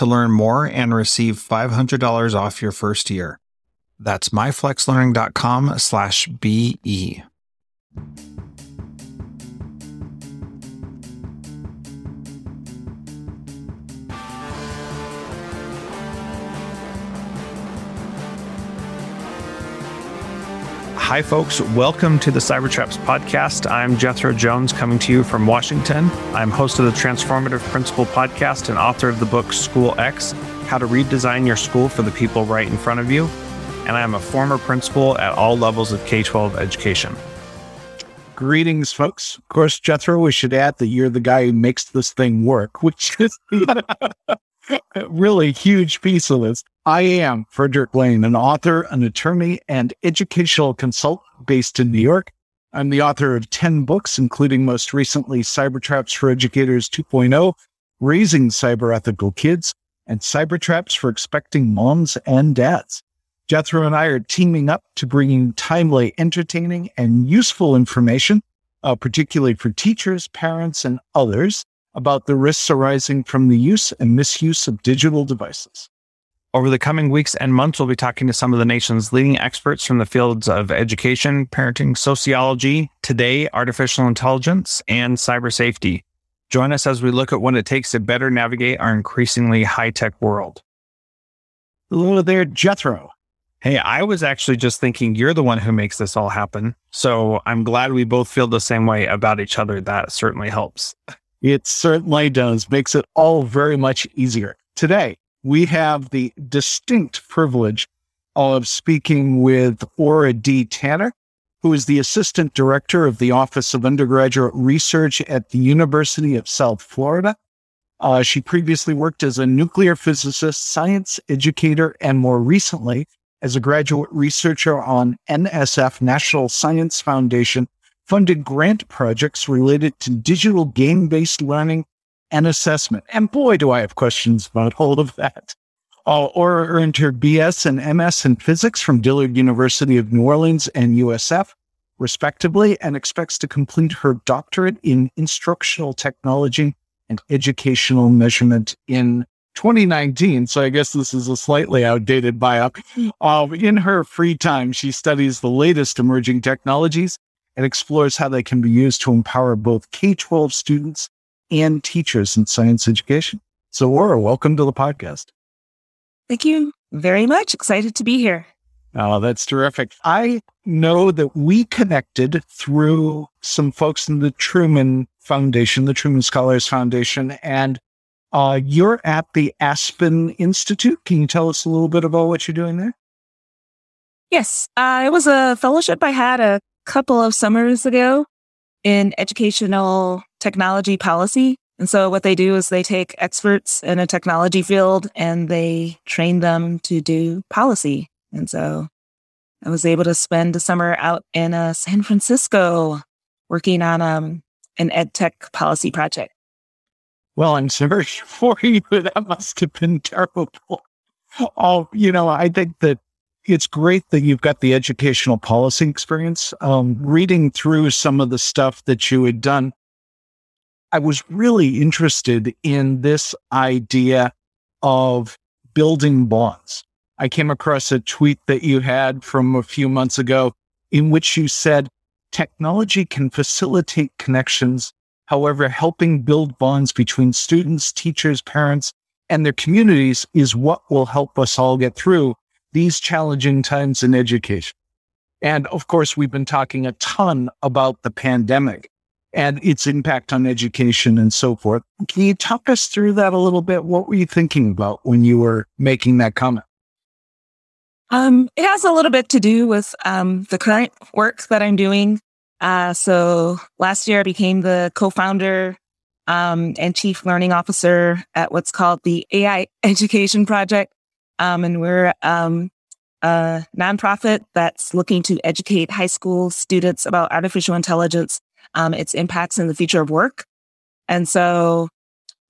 to learn more and receive $500 off your first year. That's myflexlearning.com slash BE. Hi, folks. Welcome to the Cybertraps podcast. I'm Jethro Jones coming to you from Washington. I'm host of the Transformative Principal podcast and author of the book School X How to Redesign Your School for the People Right in Front of You. And I'm a former principal at all levels of K 12 education. Greetings, folks. Of course, Jethro, we should add that you're the guy who makes this thing work, which is really huge piece of this. I am Frederick Lane, an author, an attorney, and educational consultant based in New York. I'm the author of 10 books, including most recently Cybertraps for Educators 2.0, Raising Cyber Ethical Kids, and Cybertraps for Expecting Moms and Dads. Jethro and I are teaming up to bring you timely, entertaining, and useful information, uh, particularly for teachers, parents, and others about the risks arising from the use and misuse of digital devices. Over the coming weeks and months, we'll be talking to some of the nation's leading experts from the fields of education, parenting, sociology, today, artificial intelligence, and cyber safety. Join us as we look at what it takes to better navigate our increasingly high tech world. Hello there, Jethro. Hey, I was actually just thinking you're the one who makes this all happen. So I'm glad we both feel the same way about each other. That certainly helps. It certainly does. Makes it all very much easier. Today, we have the distinct privilege of speaking with Ora D. Tanner, who is the Assistant Director of the Office of Undergraduate Research at the University of South Florida. Uh, she previously worked as a nuclear physicist, science educator, and more recently as a graduate researcher on NSF National Science Foundation funded grant projects related to digital game based learning and assessment. And boy, do I have questions about all of that. Uh, Ora earned her BS and MS in physics from Dillard University of New Orleans and USF, respectively, and expects to complete her doctorate in instructional technology and educational measurement in 2019. So I guess this is a slightly outdated bio. Uh, in her free time, she studies the latest emerging technologies and explores how they can be used to empower both K 12 students and teachers in science education. So, Ora, welcome to the podcast. Thank you very much. Excited to be here. Oh, that's terrific. I know that we connected through some folks in the Truman Foundation, the Truman Scholars Foundation, and uh, you're at the Aspen Institute. Can you tell us a little bit about what you're doing there? Yes, uh, it was a fellowship I had a couple of summers ago in educational technology policy. And so what they do is they take experts in a technology field and they train them to do policy. And so I was able to spend a summer out in uh, San Francisco working on um, an ed tech policy project. Well, I'm sorry for you. That must have been terrible. Oh, you know, I think that it's great that you've got the educational policy experience. Um, reading through some of the stuff that you had done, I was really interested in this idea of building bonds. I came across a tweet that you had from a few months ago in which you said technology can facilitate connections. However, helping build bonds between students, teachers, parents, and their communities is what will help us all get through these challenging times in education. And of course, we've been talking a ton about the pandemic and its impact on education and so forth. Can you talk us through that a little bit? What were you thinking about when you were making that comment? Um, it has a little bit to do with um, the current work that I'm doing. Uh, so last year I became the co-founder um, and chief learning officer at what's called the AI Education Project. Um, and we're um, a nonprofit that's looking to educate high school students about artificial intelligence, um, its impacts in the future of work. And so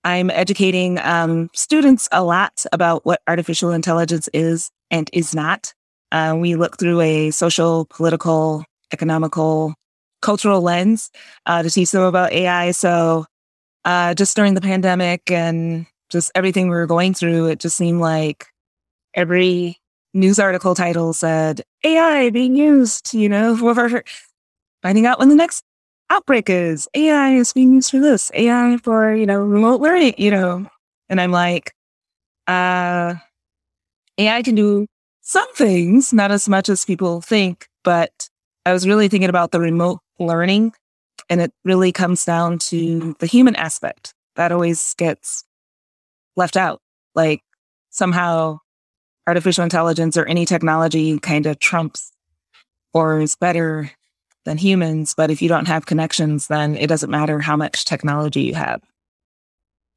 I'm educating um, students a lot about what artificial intelligence is and is not. Uh, we look through a social, political, economical, cultural lens uh, to teach them about AI. So uh, just during the pandemic and just everything we were going through, it just seemed like every news article title said AI being used, you know, finding out when the next outbreak is. AI is being used for this, AI for, you know, remote learning, you know. And I'm like, uh, AI can do some things, not as much as people think, but I was really thinking about the remote learning and it really comes down to the human aspect that always gets left out. Like somehow artificial intelligence or any technology kind of trumps or is better than humans. But if you don't have connections, then it doesn't matter how much technology you have.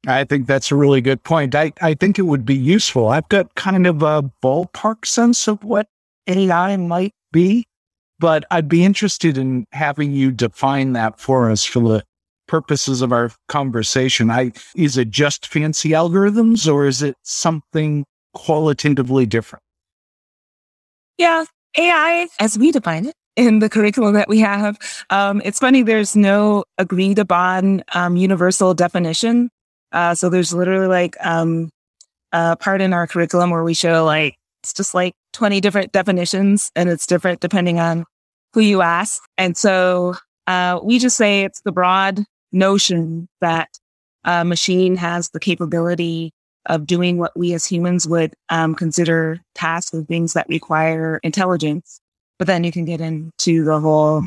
I think that's a really good point. I, I think it would be useful. I've got kind of a ballpark sense of what AI might be, but I'd be interested in having you define that for us for the purposes of our conversation. I is it just fancy algorithms or is it something qualitatively different? Yeah, AI, as we define it in the curriculum that we have, um, it's funny, there's no agreed upon um, universal definition. Uh, so there's literally like um, a part in our curriculum where we show like, it's just like 20 different definitions and it's different depending on who you ask. And so uh, we just say it's the broad notion that a machine has the capability of doing what we as humans would um, consider tasks or things that require intelligence. But then you can get into the whole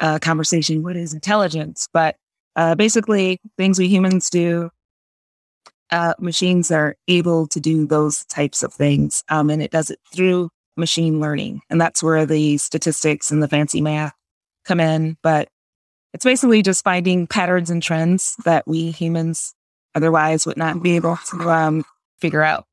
uh, conversation what is intelligence? But uh, basically, things we humans do, uh, machines are able to do those types of things. Um, and it does it through machine learning. And that's where the statistics and the fancy math come in. But it's basically just finding patterns and trends that we humans otherwise would not be able to um, figure out.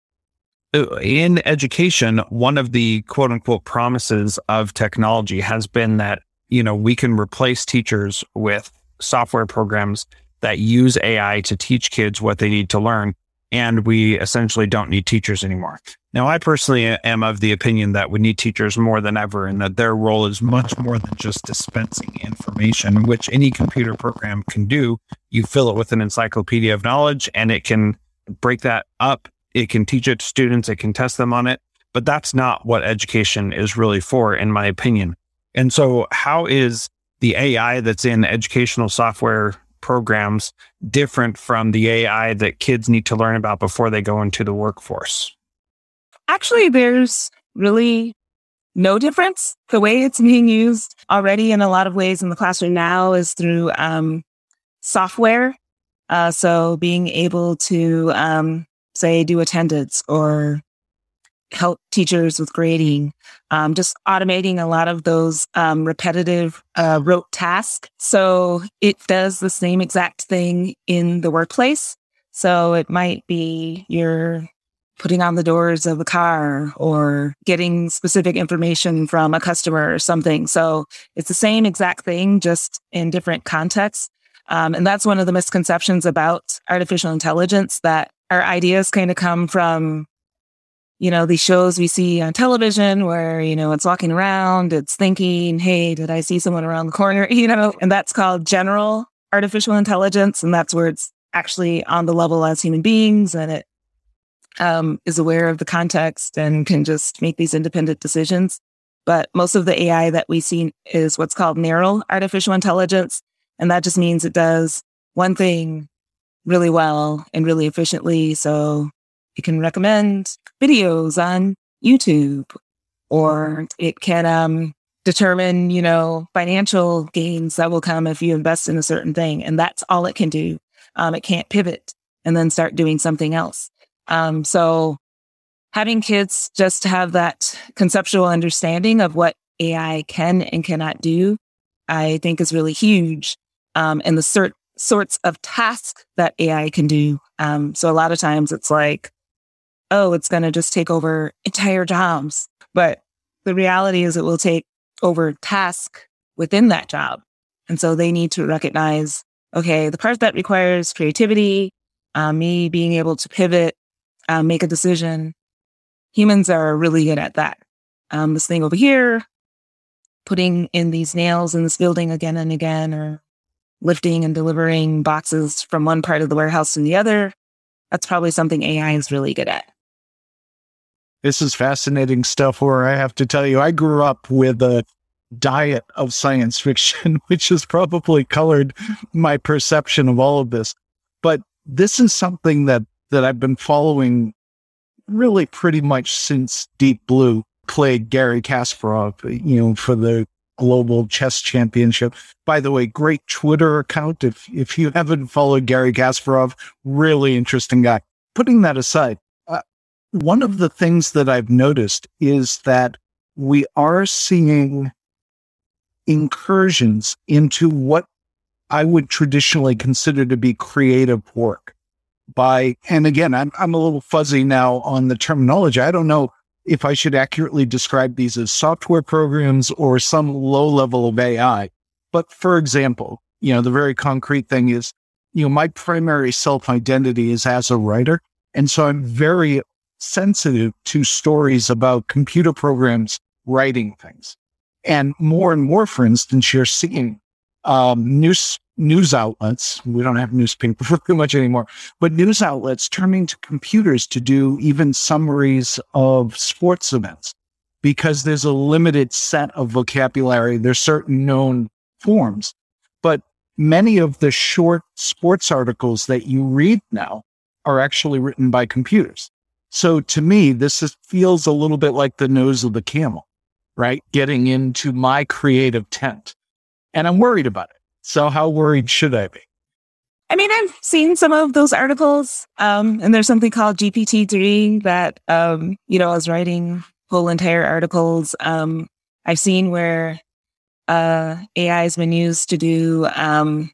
In education, one of the quote unquote promises of technology has been that, you know, we can replace teachers with software programs that use AI to teach kids what they need to learn. And we essentially don't need teachers anymore. Now, I personally am of the opinion that we need teachers more than ever and that their role is much more than just dispensing information, which any computer program can do. You fill it with an encyclopedia of knowledge and it can break that up. It can teach it to students. It can test them on it. But that's not what education is really for, in my opinion. And so, how is the AI that's in educational software programs different from the AI that kids need to learn about before they go into the workforce? Actually, there's really no difference. The way it's being used already in a lot of ways in the classroom now is through um, software. Uh, so being able to, um, say, do attendance or help teachers with grading, um, just automating a lot of those um, repetitive uh, rote tasks. So it does the same exact thing in the workplace. So it might be your putting on the doors of a car or getting specific information from a customer or something. So it's the same exact thing, just in different contexts. Um, and that's one of the misconceptions about artificial intelligence that our ideas kind of come from you know, these shows we see on television where, you know, it's walking around, it's thinking, hey, did I see someone around the corner? You know, and that's called general artificial intelligence. And that's where it's actually on the level as human beings and it um, is aware of the context and can just make these independent decisions. But most of the AI that we see is what's called narrow artificial intelligence. And that just means it does one thing really well and really efficiently. So it can recommend videos on YouTube or it can um, determine, you know, financial gains that will come if you invest in a certain thing. And that's all it can do. Um, it can't pivot and then start doing something else. Um, so having kids just have that conceptual understanding of what AI can and cannot do, I think is really huge. Um, and the cert- sorts of tasks that AI can do. Um, so a lot of times it's like, oh, it's going to just take over entire jobs. But the reality is it will take over task within that job. And so they need to recognize, okay, the part that requires creativity, uh, me being able to pivot, uh, make a decision. Humans are really good at that. Um, this thing over here, putting in these nails in this building again and again, or lifting and delivering boxes from one part of the warehouse to the other. That's probably something AI is really good at. This is fascinating stuff where I have to tell you, I grew up with a diet of science fiction, which has probably colored my perception of all of this. But this is something that, that I've been following really pretty much since Deep Blue played Garry Kasparov, you know, for the global chess championship. By the way, great Twitter account. If, if you haven't followed Garry Kasparov, really interesting guy. Putting that aside, uh, one of the things that I've noticed is that we are seeing incursions into what I would traditionally consider to be creative work by, and again, I'm, I'm a little fuzzy now on the terminology. I don't know if I should accurately describe these as software programs or some low level of AI. But for example, you know, the very concrete thing is, you know, my primary self identity is as a writer. And so I'm very sensitive to stories about computer programs writing things. And more and more, for instance, you're seeing um, news news outlets. We don't have newspaper very much anymore, but news outlets turning to computers to do even summaries of sports events because there's a limited set of vocabulary. There's certain known forms, but many of the short sports articles that you read now are actually written by computers. So to me, this is, feels a little bit like the nose of the camel, right? Getting into my creative tent. And I'm worried about it. So how worried should I be? I mean, I've seen some of those articles, um, and there's something called GPT-3 that, um, you know, I was writing whole entire articles. Um, I've seen where uh, AI has been used to do um,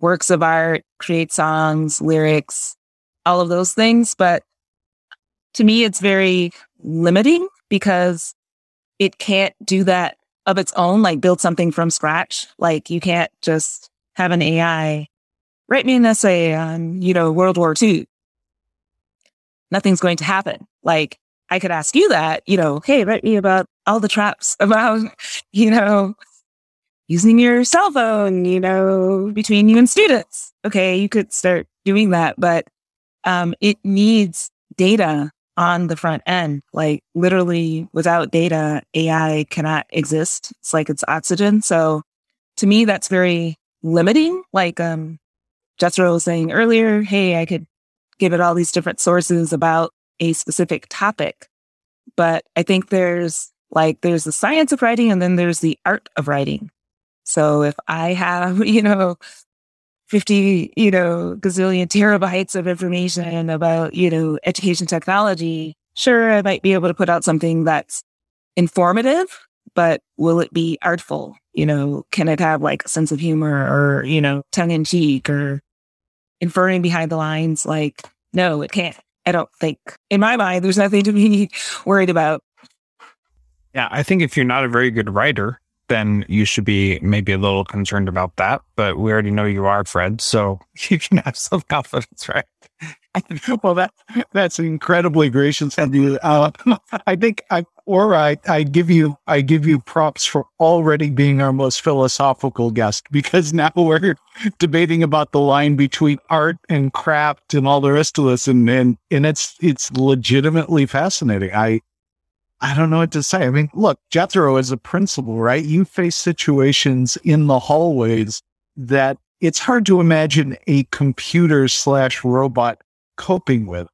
works of art, create songs, lyrics, all of those things. But to me, it's very limiting because it can't do that of its own, like build something from scratch. Like you can't just have an AI write me an essay on, you know, World War II. Nothing's going to happen. Like I could ask you that, you know, hey, write me about all the traps about, you know, using your cell phone, you know, between you and students. Okay, you could start doing that, but um, it needs data on the front end. Like literally without data, AI cannot exist. It's like it's oxygen. So to me, that's very limiting. Like, um, Jethro was saying earlier, hey, I could give it all these different sources about a specific topic. But I think there's like, there's the science of writing and then there's the art of writing. So if I have, you know, 50, you know, gazillion terabytes of information about, you know, education technology, sure, I might be able to put out something that's informative, but will it be artful? You know, can it have like a sense of humor or, you know, tongue in cheek or inferring behind the lines? Like, no, it can't. I don't think in my mind, there's nothing to be worried about. Yeah. I think if you're not a very good writer, then you should be maybe a little concerned about that. But we already know you are, Fred. So you can have some confidence, right? well, that that's incredibly gracious of you. Uh, I think I, or I, I give you, I give you props for already being our most philosophical guest because now we're debating about the line between art and craft and all the rest of this, and and and it's it's legitimately fascinating. I I don't know what to say. I mean, look, Jethro is a principal, right? You face situations in the hallways that it's hard to imagine a computer slash robot coping with,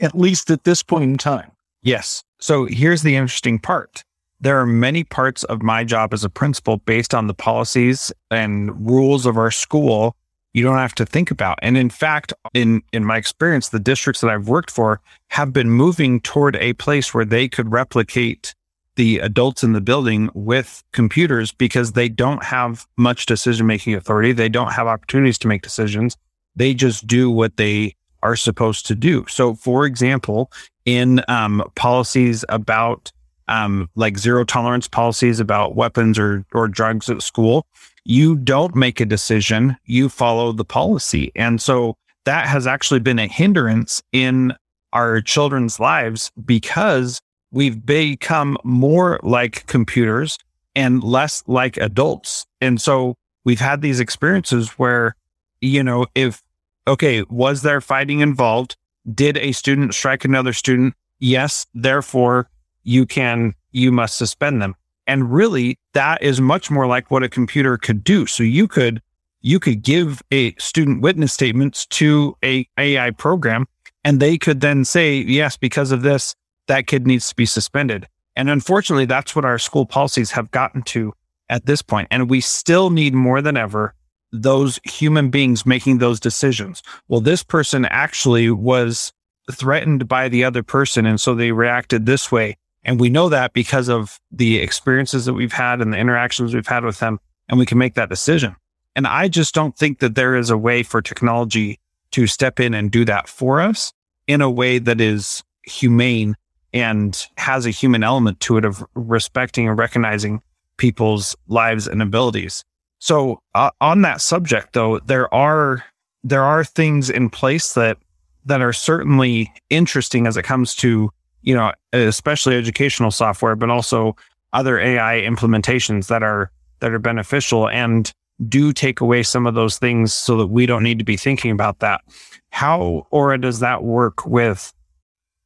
at least at this point in time. Yes. So here's the interesting part. There are many parts of my job as a principal based on the policies and rules of our school you don't have to think about. And in fact, in in my experience, the districts that I've worked for have been moving toward a place where they could replicate the adults in the building with computers because they don't have much decision making authority. They don't have opportunities to make decisions. They just do what they are supposed to do. So, for example, in um, policies about um, like zero tolerance policies about weapons or or drugs at school, you don't make a decision, you follow the policy. And so that has actually been a hindrance in our children's lives because we've become more like computers and less like adults. And so we've had these experiences where, you know, if, okay, was there fighting involved? Did a student strike another student? Yes. Therefore, you can, you must suspend them. And really that is much more like what a computer could do. So you could, you could give a student witness statements to a AI program and they could then say, yes, because of this, that kid needs to be suspended. And unfortunately, that's what our school policies have gotten to at this point. And we still need more than ever those human beings making those decisions. Well, this person actually was threatened by the other person. And so they reacted this way. And we know that because of the experiences that we've had and the interactions we've had with them, and we can make that decision. And I just don't think that there is a way for technology to step in and do that for us in a way that is humane and has a human element to it of respecting and recognizing people's lives and abilities. So uh, on that subject though, there are there are things in place that that are certainly interesting as it comes to you know, especially educational software, but also other AI implementations that are that are beneficial and do take away some of those things so that we don't need to be thinking about that. How Ora does that work with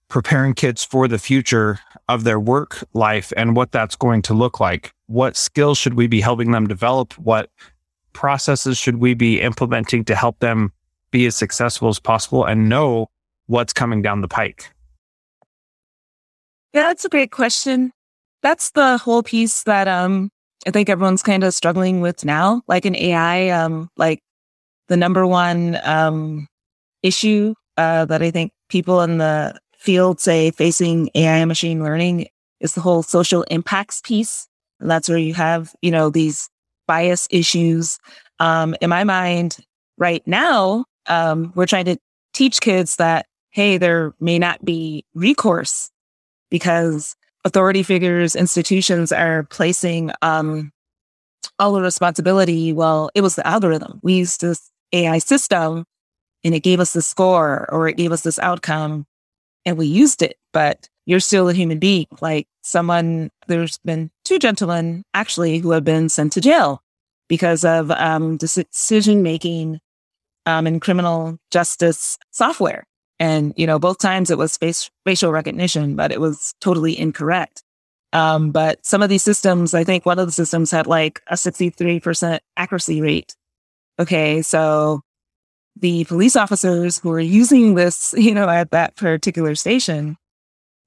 preparing kids for the future of their work life and what that's going to look like? What skills should we be helping them develop? What processes should we be implementing to help them be as successful as possible and know what's coming down the pike? Yeah, that's a great question. That's the whole piece that um I think everyone's kind of struggling with now. Like in AI, um, like the number one um issue uh that I think people in the field say facing AI and machine learning is the whole social impacts piece. And that's where you have, you know, these bias issues. Um, in my mind, right now, um, we're trying to teach kids that, hey, there may not be recourse because authority figures, institutions are placing um, all the responsibility. Well, it was the algorithm. We used this AI system and it gave us the score or it gave us this outcome and we used it, but you're still a human being. Like someone, there's been two gentlemen actually who have been sent to jail because of um, decision making um, in criminal justice software. And, you know, both times it was face, facial recognition, but it was totally incorrect. Um, but some of these systems, I think one of the systems had like a 63% accuracy rate. Okay. So the police officers who were using this, you know, at that particular station,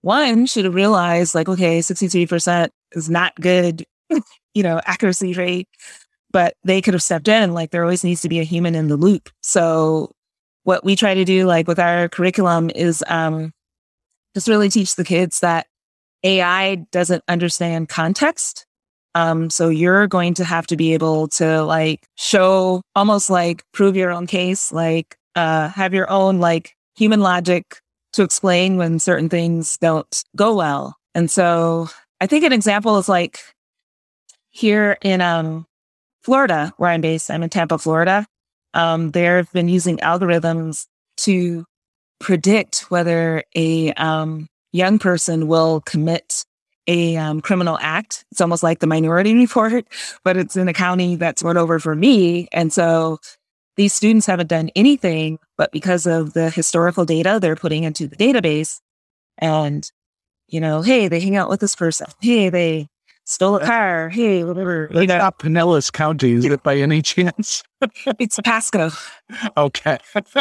one should have realized like, okay, 63% is not good, you know, accuracy rate, but they could have stepped in. Like there always needs to be a human in the loop. So what we try to do, like with our curriculum, is um, just really teach the kids that AI doesn't understand context. Um, so you're going to have to be able to like show almost like prove your own case, like uh, have your own like human logic to explain when certain things don't go well. And so I think an example is like here in um, Florida, where I'm based, I'm in Tampa, Florida. Um, they've been using algorithms to predict whether a um, young person will commit a um, criminal act. It's almost like the minority report, but it's in a county that's run over for me. And so these students haven't done anything, but because of the historical data they're putting into the database and, you know, hey, they hang out with this person. Hey, they stole a car. Hey, whatever. That's you know. not Pinellas County, is it by any chance? it's Pasco. Okay.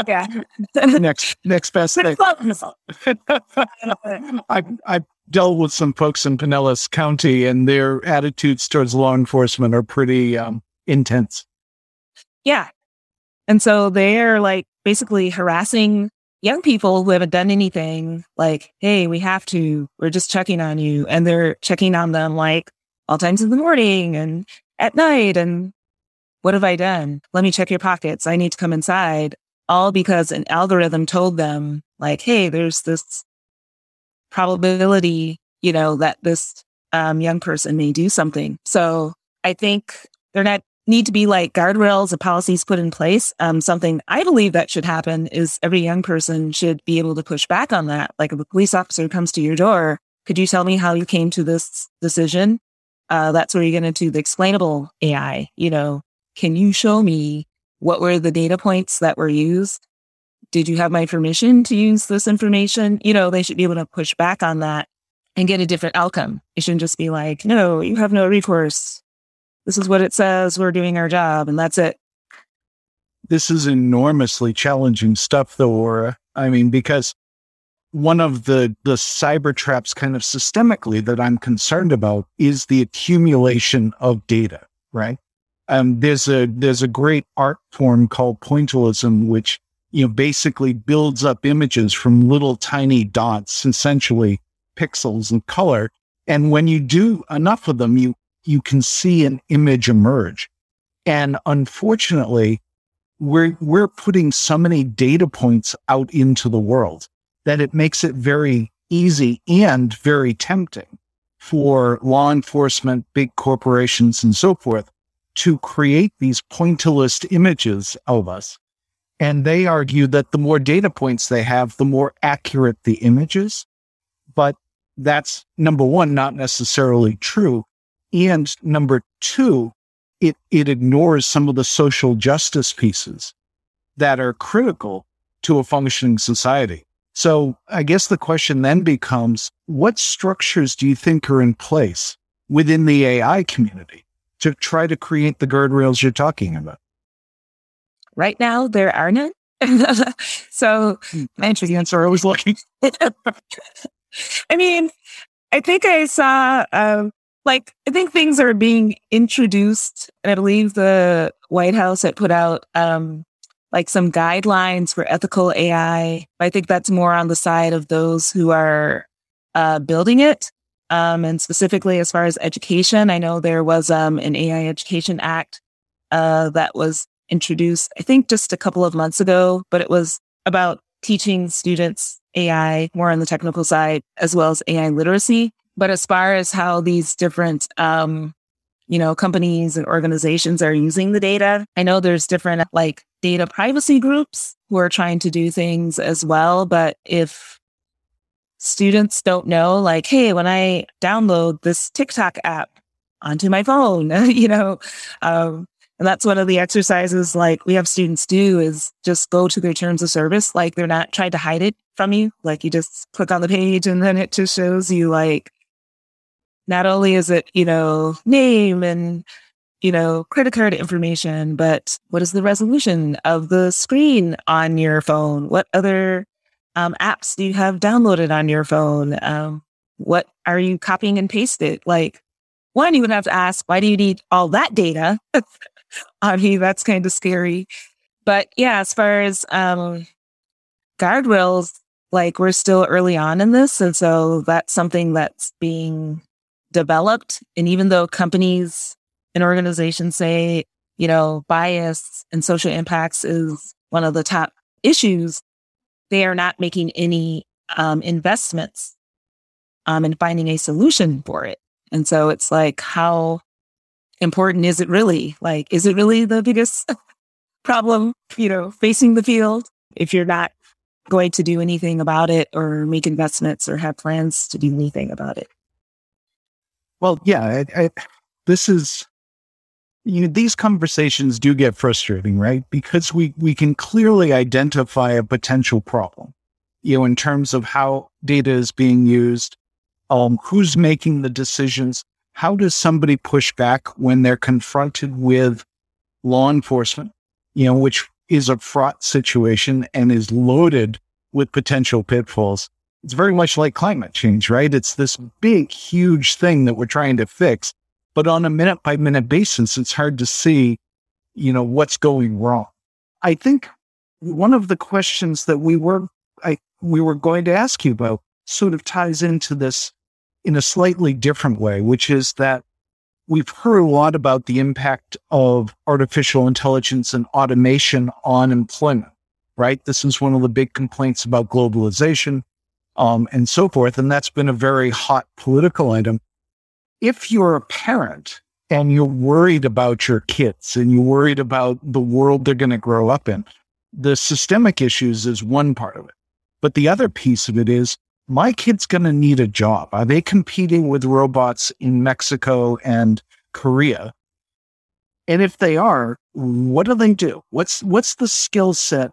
Yeah. next, next best thing. I, I dealt with some folks in Pinellas County, and their attitudes towards law enforcement are pretty um, intense. Yeah. And so they're like basically harassing young people who haven't done anything like, Hey, we have to, we're just checking on you. And they're checking on them like all times in the morning and at night. And what have I done? Let me check your pockets. I need to come inside all because an algorithm told them like, Hey, there's this probability, you know, that this um, young person may do something. So I think they're not need to be like guardrails and policies put in place. Um, something I believe that should happen is every young person should be able to push back on that. Like if a police officer comes to your door, could you tell me how you came to this decision? Uh, that's where you get into the explainable AI. You know, can you show me what were the data points that were used? did you have my permission to use this information? You know, they should be able to push back on that and get a different outcome. It shouldn't just be like, no, you have no recourse. This is what it says. We're doing our job and that's it. This is enormously challenging stuff though, Ora. I mean, because one of the, the cyber traps kind of systemically that I'm concerned about is the accumulation of data, right? Um, there's a, there's a great art form called pointillism, which you know, basically builds up images from little tiny dots, essentially pixels and color. And when you do enough of them, you, you can see an image emerge. And unfortunately, we're, we're putting so many data points out into the world that it makes it very easy and very tempting for law enforcement, big corporations and so forth to create these pointillist images of us and they argue that the more data points they have, the more accurate the images. But that's number one, not necessarily true. And number two, it, it ignores some of the social justice pieces that are critical to a functioning society. So I guess the question then becomes, what structures do you think are in place within the AI community to try to create the guardrails you're talking about? Right now, there are none. so, my the answer I was looking. I mean, I think I saw, um, like, I think things are being introduced, and I believe the White House had put out, um, like some guidelines for ethical AI. I think that's more on the side of those who are uh, building it. Um, and specifically as far as education, I know there was um, an AI Education Act uh, that was introduced, I think just a couple of months ago, but it was about teaching students AI more on the technical side as well as AI literacy. But as far as how these different, um, you know, companies and organizations are using the data, I know there's different like data privacy groups who are trying to do things as well. But if students don't know, like, hey, when I download this TikTok app onto my phone, you know, um, and that's one of the exercises like we have students do is just go to their terms of service. Like they're not trying to hide it from you. Like you just click on the page and then it just shows you like, not only is it, you know, name and, you know, credit card information, but what is the resolution of the screen on your phone? What other um, apps do you have downloaded on your phone? Um, what are you copying and pasted? Like, one, you would have to ask, why do you need all that data? on me. That's kind of scary. But yeah, as far as um, guardrails, like we're still early on in this. And so that's something that's being developed. And even though companies and organizations say, you know, bias and social impacts is one of the top issues, they are not making any um, investments um, in finding a solution for it. And so it's like, how important is it really? Like, is it really the biggest problem, you know, facing the field? If you're not going to do anything about it or make investments or have plans to do anything about it. Well, yeah, I, I, this is you know these conversations do get frustrating, right? Because we we can clearly identify a potential problem, you know, in terms of how data is being used, um, who's making the decisions, how does somebody push back when they're confronted with law enforcement, you know, which is a fraught situation and is loaded with potential pitfalls. It's very much like climate change, right? It's this big, huge thing that we're trying to fix. But on a minute by minute basis, it's hard to see, you know, what's going wrong. I think one of the questions that we were, I, we were going to ask you about sort of ties into this in a slightly different way, which is that we've heard a lot about the impact of artificial intelligence and automation on employment, right? This is one of the big complaints about globalization um, and so forth. And that's been a very hot political item. If you're a parent and you're worried about your kids and you're worried about the world they're going to grow up in, the systemic issues is one part of it. But the other piece of it is my kid's going to need a job. Are they competing with robots in Mexico and Korea? And if they are, what do they do? What's what's the skill set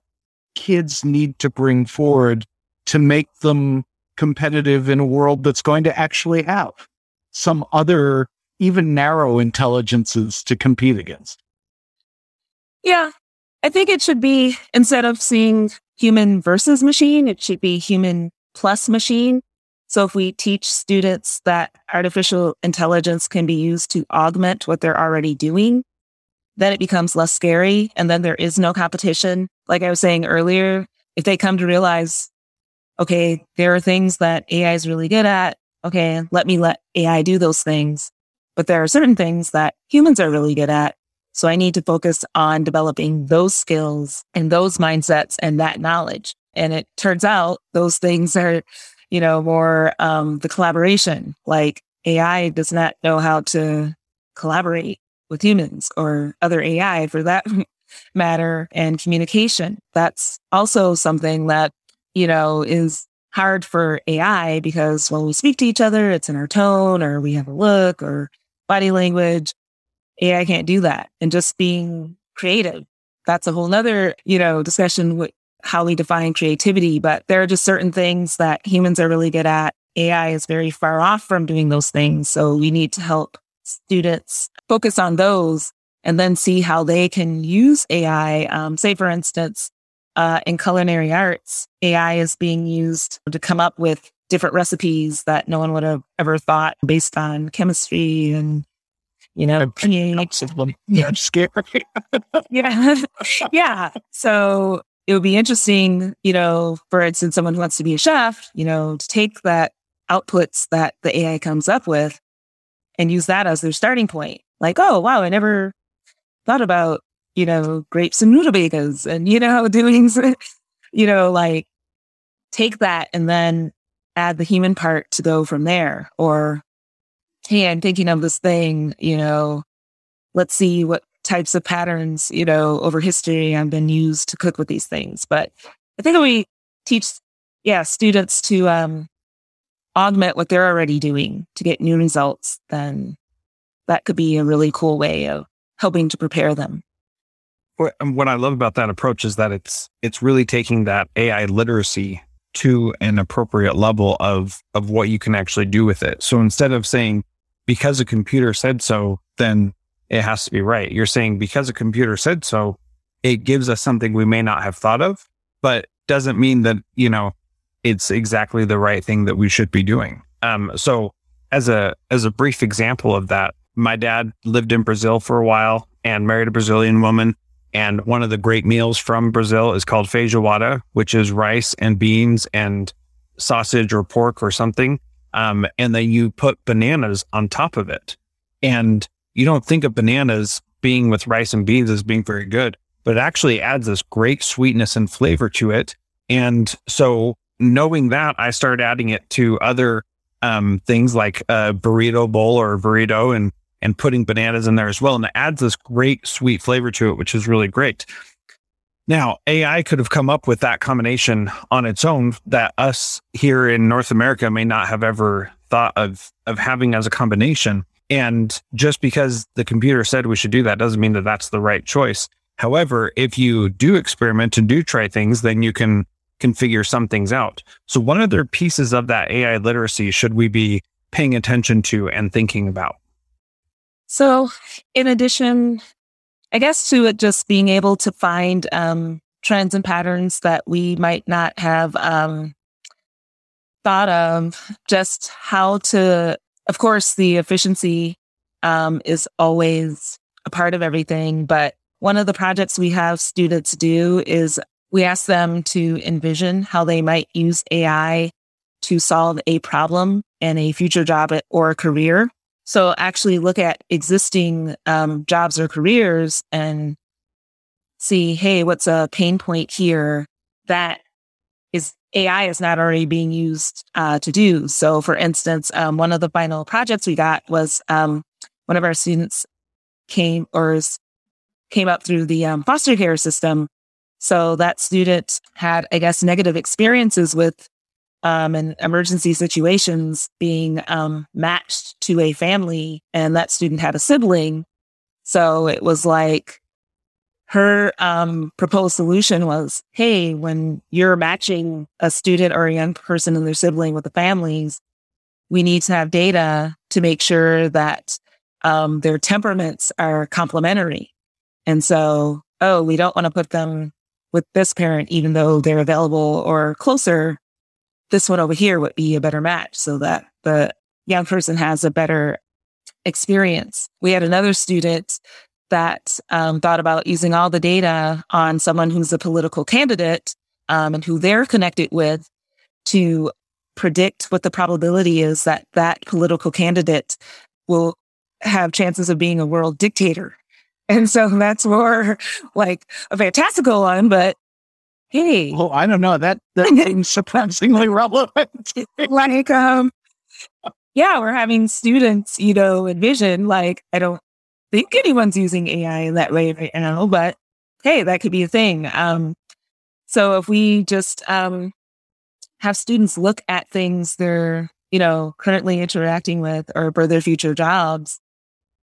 kids need to bring forward to make them competitive in a world that's going to actually have some other even narrow intelligences to compete against? Yeah. I think it should be instead of seeing human versus machine, it should be human plus machine. So if we teach students that artificial intelligence can be used to augment what they're already doing, then it becomes less scary. And then there is no competition. Like I was saying earlier, if they come to realize, okay, there are things that AI is really good at. Okay, let me let AI do those things. But there are certain things that humans are really good at. So I need to focus on developing those skills and those mindsets and that knowledge. And it turns out those things are, you know, more um, the collaboration. Like AI does not know how to collaborate with humans or other AI for that matter and communication. That's also something that, you know, is hard for AI because when we speak to each other, it's in our tone or we have a look or body language. AI can't do that. And just being creative, that's a whole nother, you know, discussion with how we define creativity, but there are just certain things that humans are really good at. AI is very far off from doing those things. So we need to help students focus on those and then see how they can use AI. Um, say, for instance, uh, in culinary arts, AI is being used to come up with different recipes that no one would have ever thought based on chemistry and you know, pH. Yeah, scary. yeah. yeah. So it would be interesting, you know, for instance, someone who wants to be a chef, you know, to take that outputs that the AI comes up with and use that as their starting point. Like, oh, wow, I never thought about, you know, grapes and rutabagas and, you know, doing, you know, like take that and then add the human part to go from there. Or, hey, I'm thinking of this thing, you know, let's see what types of patterns, you know, over history have been used to cook with these things. But I think we teach, yeah, students to um, augment what they're already doing to get new results, then that could be a really cool way of helping to prepare them. What I love about that approach is that it's it's really taking that AI literacy to an appropriate level of of what you can actually do with it. So instead of saying because a computer said so, then it has to be right. You're saying because a computer said so, it gives us something we may not have thought of, but doesn't mean that, you know, it's exactly the right thing that we should be doing. Um, so as a, as a brief example of that, my dad lived in Brazil for a while and married a Brazilian woman. And one of the great meals from Brazil is called feijoada, which is rice and beans and sausage or pork or something. Um, and then you put bananas on top of it. And you don't think of bananas being with rice and beans as being very good, but it actually adds this great sweetness and flavor to it. And so knowing that, I started adding it to other um, things like a burrito bowl or a burrito and and putting bananas in there as well. And it adds this great sweet flavor to it, which is really great. Now, AI could have come up with that combination on its own that us here in North America may not have ever thought of of having as a combination. And just because the computer said we should do that doesn't mean that that's the right choice. However, if you do experiment and do try things, then you can can figure some things out. So what other pieces of that AI literacy should we be paying attention to and thinking about? So in addition, I guess to it just being able to find um, trends and patterns that we might not have um, thought of, just how to, of course, the efficiency um, is always a part of everything. But one of the projects we have students do is we ask them to envision how they might use AI to solve a problem in a future job or a career. So actually look at existing um, jobs or careers and see, hey, what's a pain point here that is AI is not already being used uh, to do. So, for instance, um, one of the final projects we got was um, one of our students came or came up through the um, foster care system so that student had, I guess, negative experiences with um, in emergency situations being um, matched to a family, and that student had a sibling. So it was like her um, proposed solution was, "Hey, when you're matching a student or a young person and their sibling with the families, we need to have data to make sure that um, their temperaments are complementary." And so, oh, we don't want to put them with this parent, even though they're available or closer, this one over here would be a better match so that the young person has a better experience. We had another student that um, thought about using all the data on someone who's a political candidate um, and who they're connected with to predict what the probability is that that political candidate will have chances of being a world dictator and so that's more like a fantastical one, but hey. Well, I don't know. That that seems surprisingly relevant. like um yeah, we're having students, you know, envision like I don't think anyone's using AI in that way right now, but hey, that could be a thing. Um so if we just um have students look at things they're, you know, currently interacting with or for their future jobs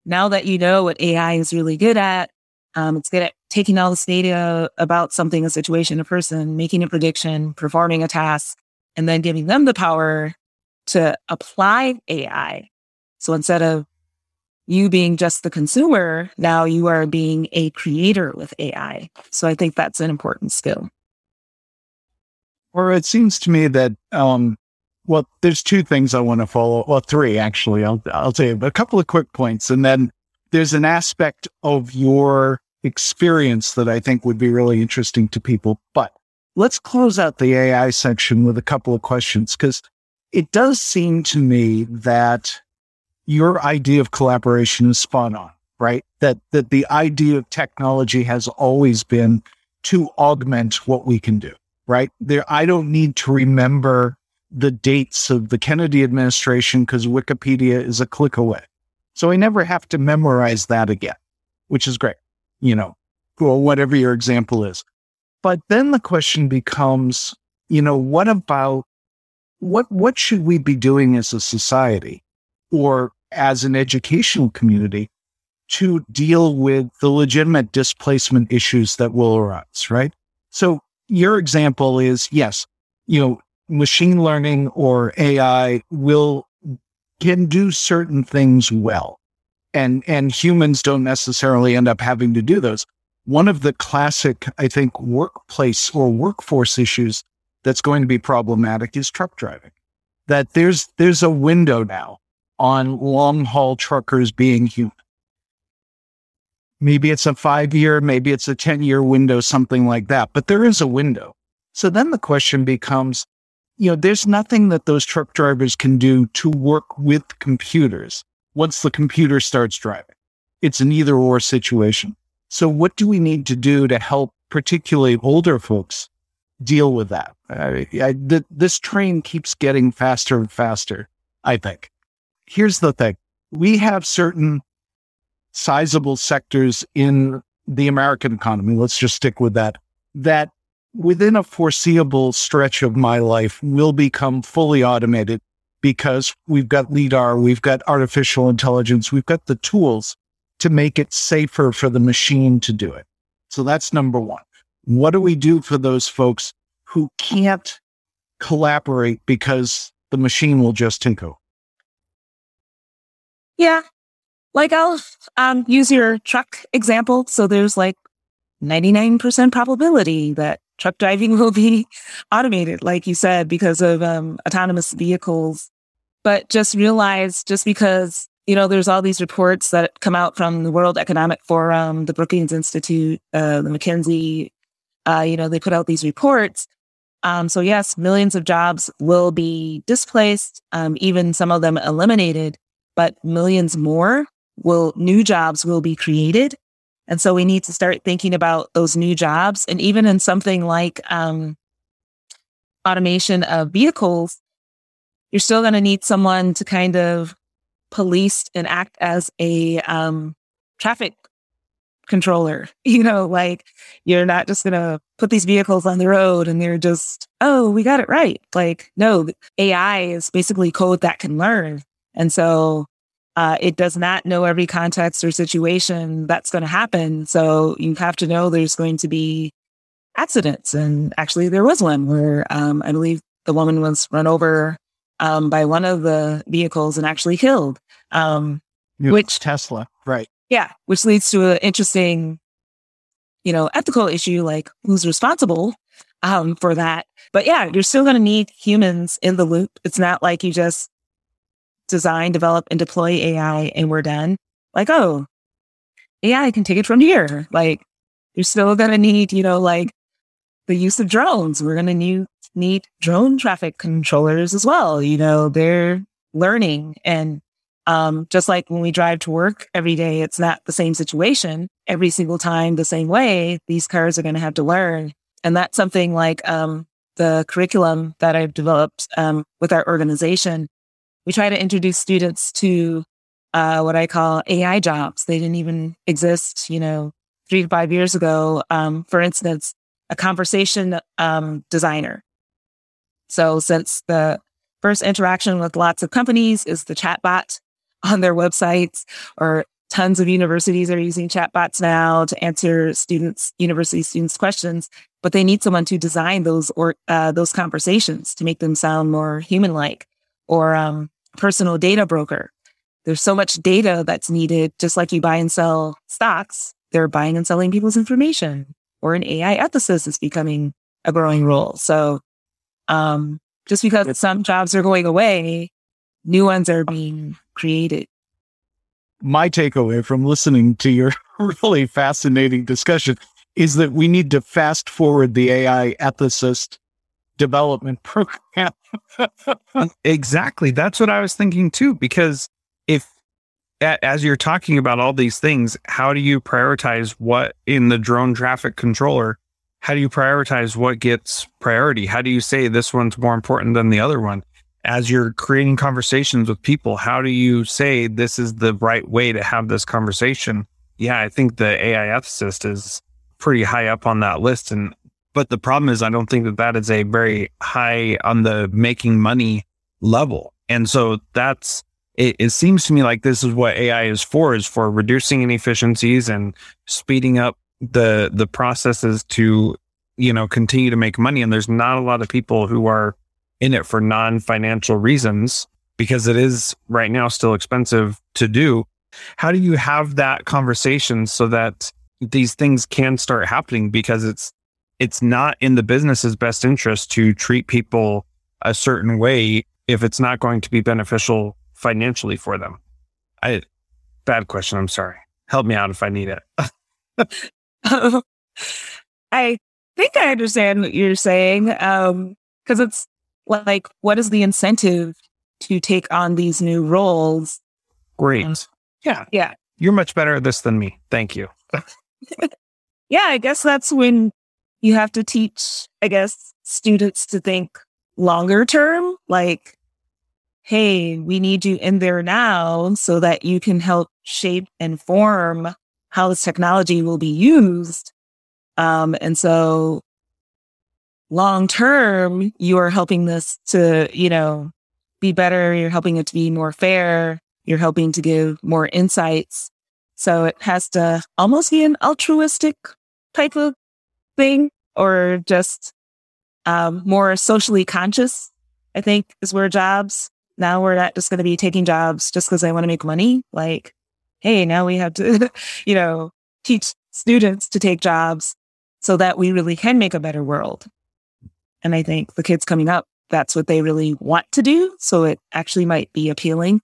now that you know what AI is really good at, um, it's good at taking all this data about something, a situation, a person, making a prediction, performing a task, and then giving them the power to apply AI. So instead of you being just the consumer, now you are being a creator with AI. So I think that's an important skill. Or it seems to me that um, well, there's two things I want to follow. Well, three actually. I'll I'll tell you a couple of quick points, and then there's an aspect of your experience that I think would be really interesting to people. But let's close out the AI section with a couple of questions because it does seem to me that your idea of collaboration is spot on, right? That that the idea of technology has always been to augment what we can do, right? There, I don't need to remember the dates of the Kennedy administration because Wikipedia is a click away. So I never have to memorize that again, which is great, you know, or whatever your example is. But then the question becomes, you know, what about what what should we be doing as a society or as an educational community to deal with the legitimate displacement issues that will arise, right? So your example is yes, you know, machine learning or AI will can do certain things well. And and humans don't necessarily end up having to do those. One of the classic, I think, workplace or workforce issues that's going to be problematic is truck driving. That there's there's a window now on long haul truckers being human. Maybe it's a five year, maybe it's a 10 year window, something like that, but there is a window. So then the question becomes you know, there's nothing that those truck drivers can do to work with computers once the computer starts driving. It's an either or situation. So what do we need to do to help particularly older folks deal with that? I, I, th- this train keeps getting faster and faster, I think. Here's the thing. We have certain sizable sectors in the American economy, let's just stick with that, that within a foreseeable stretch of my life will become fully automated because we've got LIDAR, we've got artificial intelligence, we've got the tools to make it safer for the machine to do it. So that's number one. What do we do for those folks who can't collaborate because the machine will just tinker? Yeah. Like I'll um, use your truck example. So there's like 99% probability that truck driving will be automated, like you said, because of um, autonomous vehicles. But just realize just because, you know, there's all these reports that come out from the World Economic Forum, the Brookings Institute, uh, the McKinsey, uh, you know, they put out these reports. Um, so yes, millions of jobs will be displaced, um, even some of them eliminated, but millions more will, new jobs will be created. And so we need to start thinking about those new jobs. And even in something like um, automation of vehicles, you're still going to need someone to kind of police and act as a um, traffic controller. You know, like you're not just going to put these vehicles on the road and they're just, oh, we got it right. Like, no, AI is basically code that can learn. And so uh, it does not know every context or situation that's going to happen. So you have to know there's going to be accidents. And actually, there was one where um, I believe the woman was run over um, by one of the vehicles and actually killed. Um, which Tesla, right? Yeah, which leads to an interesting, you know, ethical issue like who's responsible um, for that. But yeah, you're still going to need humans in the loop. It's not like you just design, develop, and deploy AI and we're done. Like, oh, AI can take it from here. Like, you're still going to need, you know, like the use of drones. We're going to need, need drone traffic controllers as well. You know, they're learning. And um, just like when we drive to work every day, it's not the same situation every single time the same way. These cars are going to have to learn. And that's something like um, the curriculum that I've developed um, with our organization we try to introduce students to uh, what I call AI jobs. They didn't even exist, you know, three to five years ago. Um, for instance, a conversation um, designer. So since the first interaction with lots of companies is the chatbot on their websites, or tons of universities are using chatbots now to answer students, university students' questions, but they need someone to design those or uh, those conversations to make them sound more human-like. Or um, personal data broker. There's so much data that's needed, just like you buy and sell stocks, they're buying and selling people's information. Or an AI ethicist is becoming a growing role. So, um, just because some jobs are going away, new ones are being created. My takeaway from listening to your really fascinating discussion is that we need to fast forward the AI ethicist development program. exactly. That's what I was thinking too. Because if, as you're talking about all these things, how do you prioritize what in the drone traffic controller? How do you prioritize what gets priority? How do you say this one's more important than the other one? As you're creating conversations with people, how do you say this is the right way to have this conversation? Yeah, I think the AI ethicist is pretty high up on that list. And but the problem is, I don't think that that is a very high on the making money level. And so that's, it, it seems to me like this is what AI is for, is for reducing inefficiencies and speeding up the, the processes to, you know, continue to make money. And there's not a lot of people who are in it for non-financial reasons because it is right now still expensive to do. How do you have that conversation so that these things can start happening because it's it's not in the business's best interest to treat people a certain way if it's not going to be beneficial financially for them. I bad question. I'm sorry. Help me out if I need it. I think I understand what you're saying. Um, cause it's like, what is the incentive to take on these new roles? Great. Um, yeah. Yeah. You're much better at this than me. Thank you. yeah. I guess that's when you have to teach, I guess, students to think longer term. Like, hey, we need you in there now so that you can help shape and form how this technology will be used. Um, and so long term, you are helping this to, you know, be better. You're helping it to be more fair. You're helping to give more insights. So it has to almost be an altruistic type of thing or just um, more socially conscious, I think is where jobs now we're not just going to be taking jobs just because I want to make money. Like, hey, now we have to, you know, teach students to take jobs so that we really can make a better world. And I think the kids coming up, that's what they really want to do. So it actually might be appealing.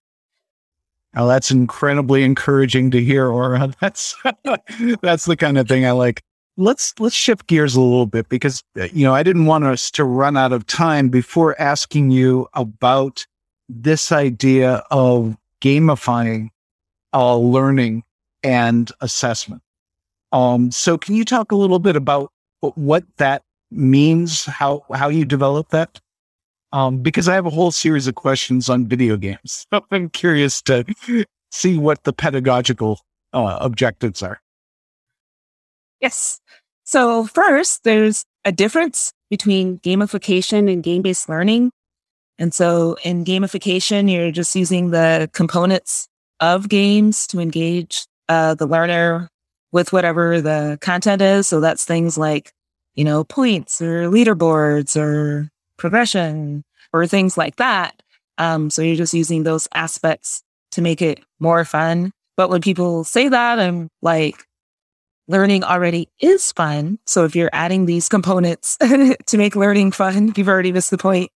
Oh, that's incredibly encouraging to hear, Ora. That's that's the kind of thing I like. Let's let's shift gears a little bit because uh, you know I didn't want us to run out of time before asking you about this idea of gamifying uh, learning and assessment. Um, so can you talk a little bit about what that means, how, how you develop that? Um, because I have a whole series of questions on video games. I'm curious to see what the pedagogical uh, objectives are. Yes. So first, there's a difference between gamification and game-based learning. And so in gamification, you're just using the components of games to engage uh, the learner with whatever the content is. So that's things like, you know, points or leaderboards or progression or things like that. Um, so you're just using those aspects to make it more fun. But when people say that, I'm like, learning already is fun. So if you're adding these components to make learning fun, you've already missed the point.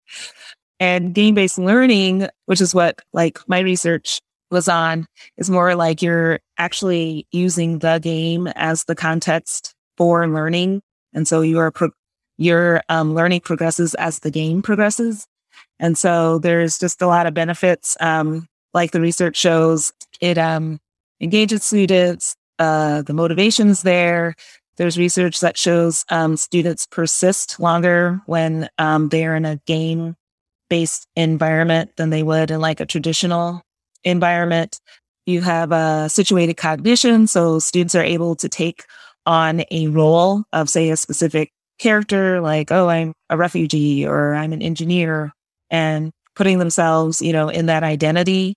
And game based learning, which is what like my research was on, is more like you're actually using the game as the context for learning. And so you are, pro- your um, learning progresses as the game progresses. And so there's just a lot of benefits. Um, like the research shows, it um, engages students, uh, the motivation's there. There's research that shows um, students persist longer when um, they're in a game based environment than they would in like a traditional environment. You have a situated cognition. So students are able to take on a role of, say, a specific character, like, oh, I'm a refugee or I'm an engineer, and putting themselves, you know, in that identity,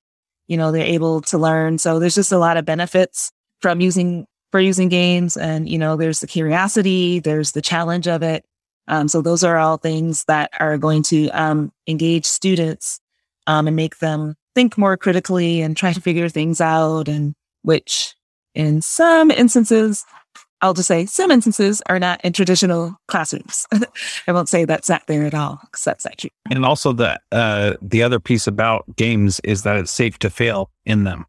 you know, they're able to learn. So there's just a lot of benefits from using for using games. And, you know, there's the curiosity, there's the challenge of it. Um, so those are all things that are going to um, engage students um, and make them think more critically and try to figure things out. And which, in some instances, I'll just say some instances are not in traditional classrooms. I won't say that's not there at all because that's not true. And also the uh, the other piece about games is that it's safe to fail in them.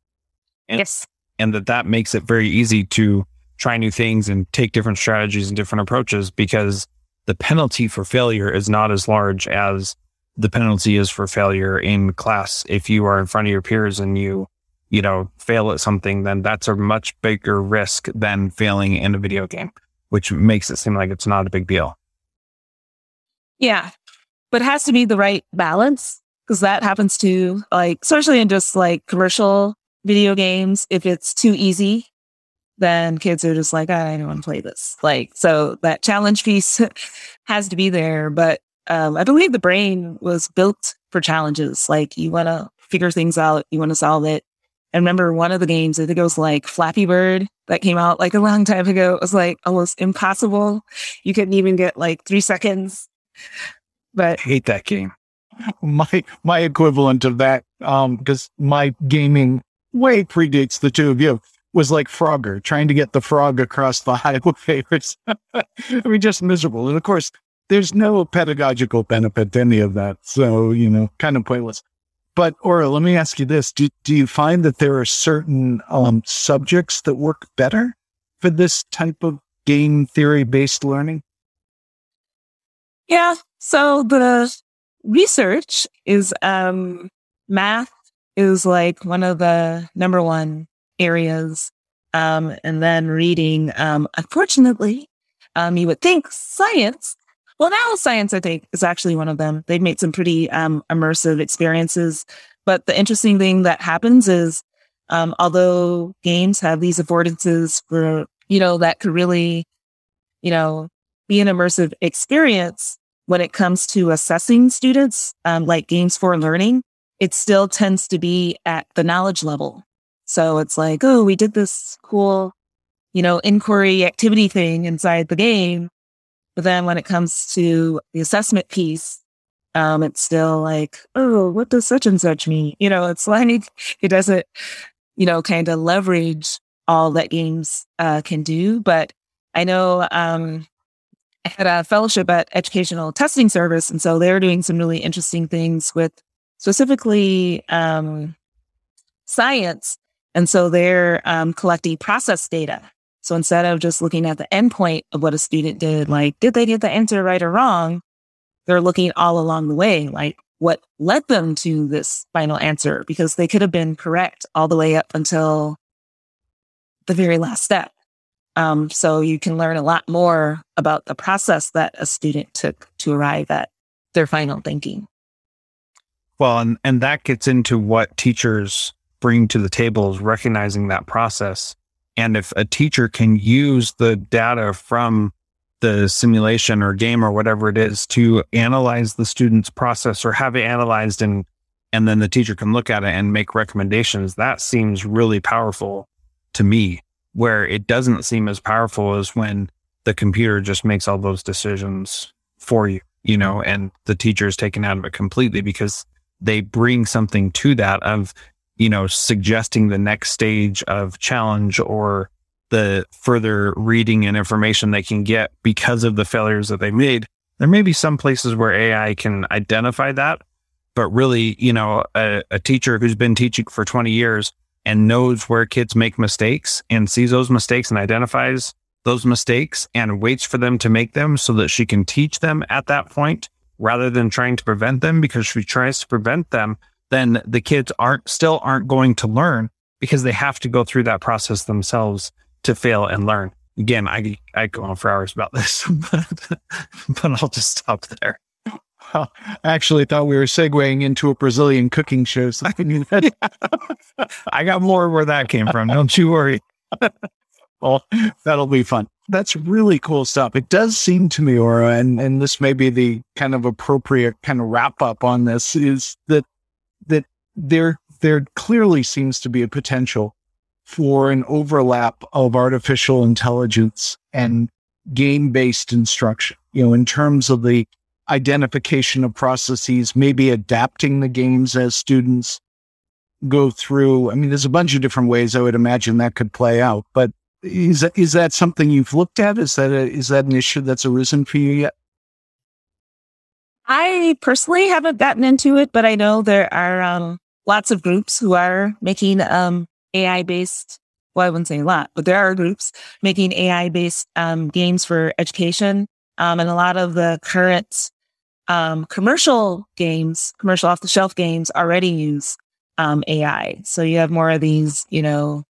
And, yes, and that that makes it very easy to try new things and take different strategies and different approaches because the penalty for failure is not as large as the penalty is for failure in class. If you are in front of your peers and you, you know, fail at something, then that's a much bigger risk than failing in a video game, which makes it seem like it's not a big deal. Yeah. But it has to be the right balance because that happens to like, especially in just like commercial video games. If it's too easy, then kids are just like, I don't want to play this. Like, so that challenge piece has to be there. But um, I believe the brain was built for challenges. Like, you want to figure things out, you want to solve it. And remember one of the games, I think it was like Flappy Bird that came out like a long time ago. It was like almost impossible. You couldn't even get like three seconds. But I hate that game. My my equivalent of that, um, because my gaming way predates the two of you was like Frogger, trying to get the frog across the highway. I mean, just miserable. And of course, there's no pedagogical benefit to any of that. So, you know, kind of pointless. But, Ora, let me ask you this. Do, do you find that there are certain um, subjects that work better for this type of game theory based learning? Yeah. So the research is um, math is like one of the number one areas. Um, and then reading, um, unfortunately, um, you would think science Well, now science, I think, is actually one of them. They've made some pretty um, immersive experiences. But the interesting thing that happens is, um, although games have these affordances for, you know, that could really, you know, be an immersive experience when it comes to assessing students, um, like games for learning, it still tends to be at the knowledge level. So it's like, oh, we did this cool, you know, inquiry activity thing inside the game. But then when it comes to the assessment piece, um, it's still like, oh, what does such and such mean? You know, it's like it doesn't, you know, kind of leverage all that games uh, can do. But I know um, I had a fellowship at Educational Testing Service, and so they're doing some really interesting things with specifically um, science and so they're um, collecting process data. So instead of just looking at the endpoint of what a student did, like, did they get the answer right or wrong? They're looking all along the way, like what led them to this final answer, because they could have been correct all the way up until the very last step. Um, so you can learn a lot more about the process that a student took to arrive at their final thinking. Well, and, and that gets into what teachers bring to the table is recognizing that process. And if a teacher can use the data from the simulation or game or whatever it is to analyze the student's process or have it analyzed and and then the teacher can look at it and make recommendations, that seems really powerful to me. Where it doesn't seem as powerful as when the computer just makes all those decisions for you, you know, and the teacher is taken out of it completely because they bring something to that of you know, suggesting the next stage of challenge or the further reading and information they can get because of the failures that they made. There may be some places where AI can identify that, but really, you know, a, a teacher who's been teaching for 20 years and knows where kids make mistakes and sees those mistakes and identifies those mistakes and waits for them to make them so that she can teach them at that point rather than trying to prevent them because she tries to prevent them then the kids aren't still aren't going to learn because they have to go through that process themselves to fail and learn. Again, I I go on for hours about this, but, but I'll just stop there. Well, I actually thought we were segueing into a Brazilian cooking show. So I, I got more where that came from. Don't you worry. well, that'll be fun. That's really cool stuff. It does seem to me, Ora, and, and this may be the kind of appropriate kind of wrap up on this, is that that there there clearly seems to be a potential for an overlap of artificial intelligence and game based instruction. You know, in terms of the identification of processes, maybe adapting the games as students go through. I mean, there's a bunch of different ways I would imagine that could play out. But is that is that something you've looked at? Is that a, is that an issue that's arisen for you yet? I personally haven't gotten into it, but I know there are um, lots of groups who are making um, AI based. Well, I wouldn't say a lot, but there are groups making AI based um, games for education. Um, and a lot of the current um, commercial games, commercial off the shelf games already use um, AI. So you have more of these, you know,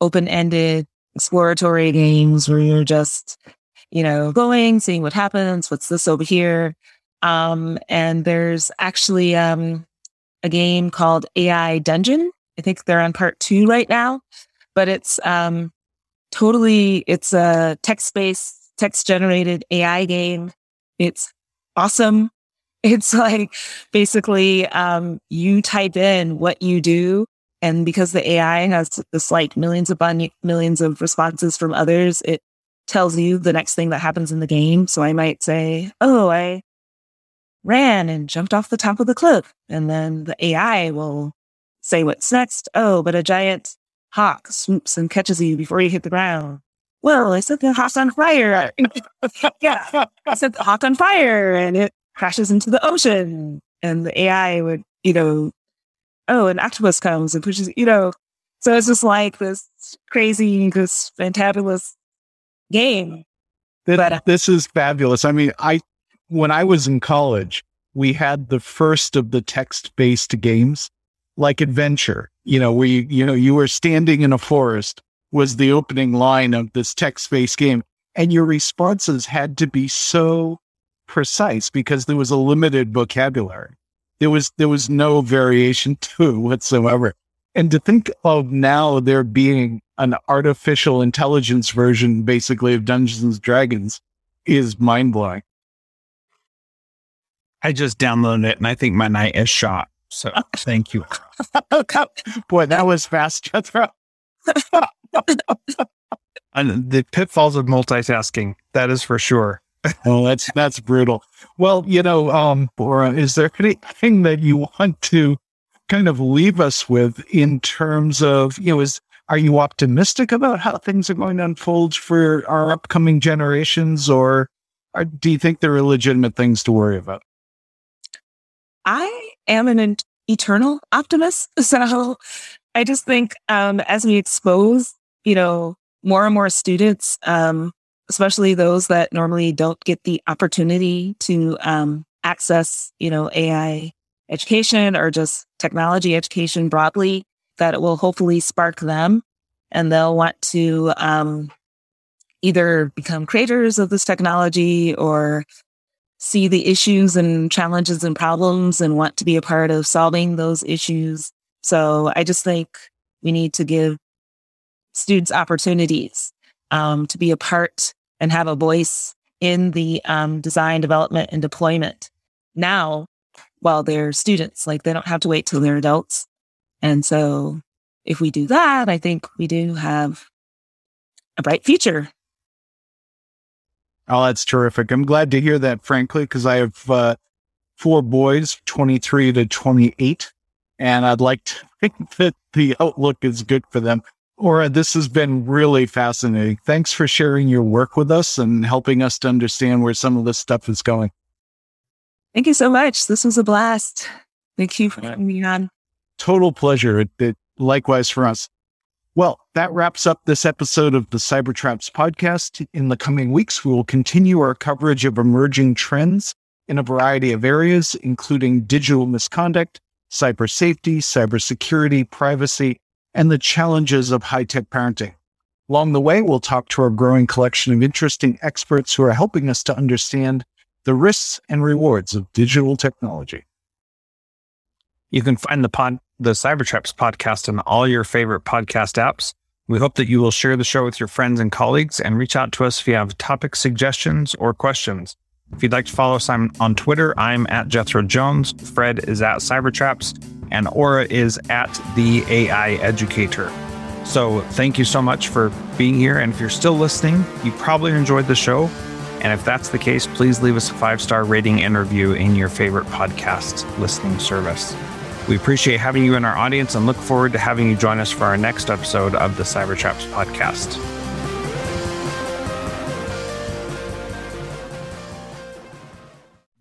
open ended exploratory games where you're just, you know, going, seeing what happens. What's this over here? Um, and there's actually um, a game called AI Dungeon. I think they're on part two right now, but it's um, totally it's a text based, text generated AI game. It's awesome. It's like basically um, you type in what you do, and because the AI has this like millions upon millions of responses from others, it tells you the next thing that happens in the game. So I might say, "Oh, I ran and jumped off the top of the cliff. And then the AI will say what's next. Oh, but a giant hawk swoops and catches you before you hit the ground. Well, I set the hawk on fire. yeah, I set the hawk on fire and it crashes into the ocean. And the AI would, you know, oh, an octopus comes and pushes, you know. So it's just like this crazy, this fantabulous game. This, but, uh, this is fabulous. I mean, I when I was in college, we had the first of the text based games like adventure, you know, where you, you know, you were standing in a forest was the opening line of this text based game and your responses had to be so precise because there was a limited vocabulary. There was there was no variation to it whatsoever. And to think of now there being an artificial intelligence version basically of Dungeons and Dragons is mind blowing. I just downloaded it and I think my night is shot. So thank you. Boy, that was fast, Jethro. and the pitfalls of multitasking, that is for sure. Oh, that's that's brutal. Well, you know, um, Ora, is there anything that you want to kind of leave us with in terms of, you know, is are you optimistic about how things are going to unfold for our upcoming generations, or, or do you think there are legitimate things to worry about? I am an eternal optimist. So I just think um, as we expose, you know, more and more students, um, especially those that normally don't get the opportunity to um, access, you know, AI education or just technology education broadly, that it will hopefully spark them and they'll want to um, either become creators of this technology or see the issues and challenges and problems and want to be a part of solving those issues. So I just think we need to give students opportunities um, to be a part and have a voice in the um, design, development, and deployment now while they're students. Like they don't have to wait till they're adults. And so if we do that, I think we do have a bright future Oh, that's terrific. I'm glad to hear that, frankly, because I have uh, four boys, 23 to 28, and I'd like to think that the outlook is good for them. Ora, this has been really fascinating. Thanks for sharing your work with us and helping us to understand where some of this stuff is going. Thank you so much. This was a blast. Thank you for having me on. Total pleasure. It, it, likewise for us. Well, that wraps up this episode of the Cybertraps podcast. In the coming weeks, we will continue our coverage of emerging trends in a variety of areas, including digital misconduct, cyber safety, cybersecurity, privacy, and the challenges of high tech parenting. Along the way, we'll talk to our growing collection of interesting experts who are helping us to understand the risks and rewards of digital technology. You can find the pod the Cybertraps podcast on all your favorite podcast apps. We hope that you will share the show with your friends and colleagues and reach out to us if you have topic suggestions or questions. If you'd like to follow us on, on Twitter, I'm at Jethro Jones, Fred is at Cybertraps, and Ora is at the AI Educator. So thank you so much for being here. And if you're still listening, you probably enjoyed the show. And if that's the case, please leave us a five star rating and review in your favorite podcast listening service. We appreciate having you in our audience and look forward to having you join us for our next episode of the Cybertraps podcast.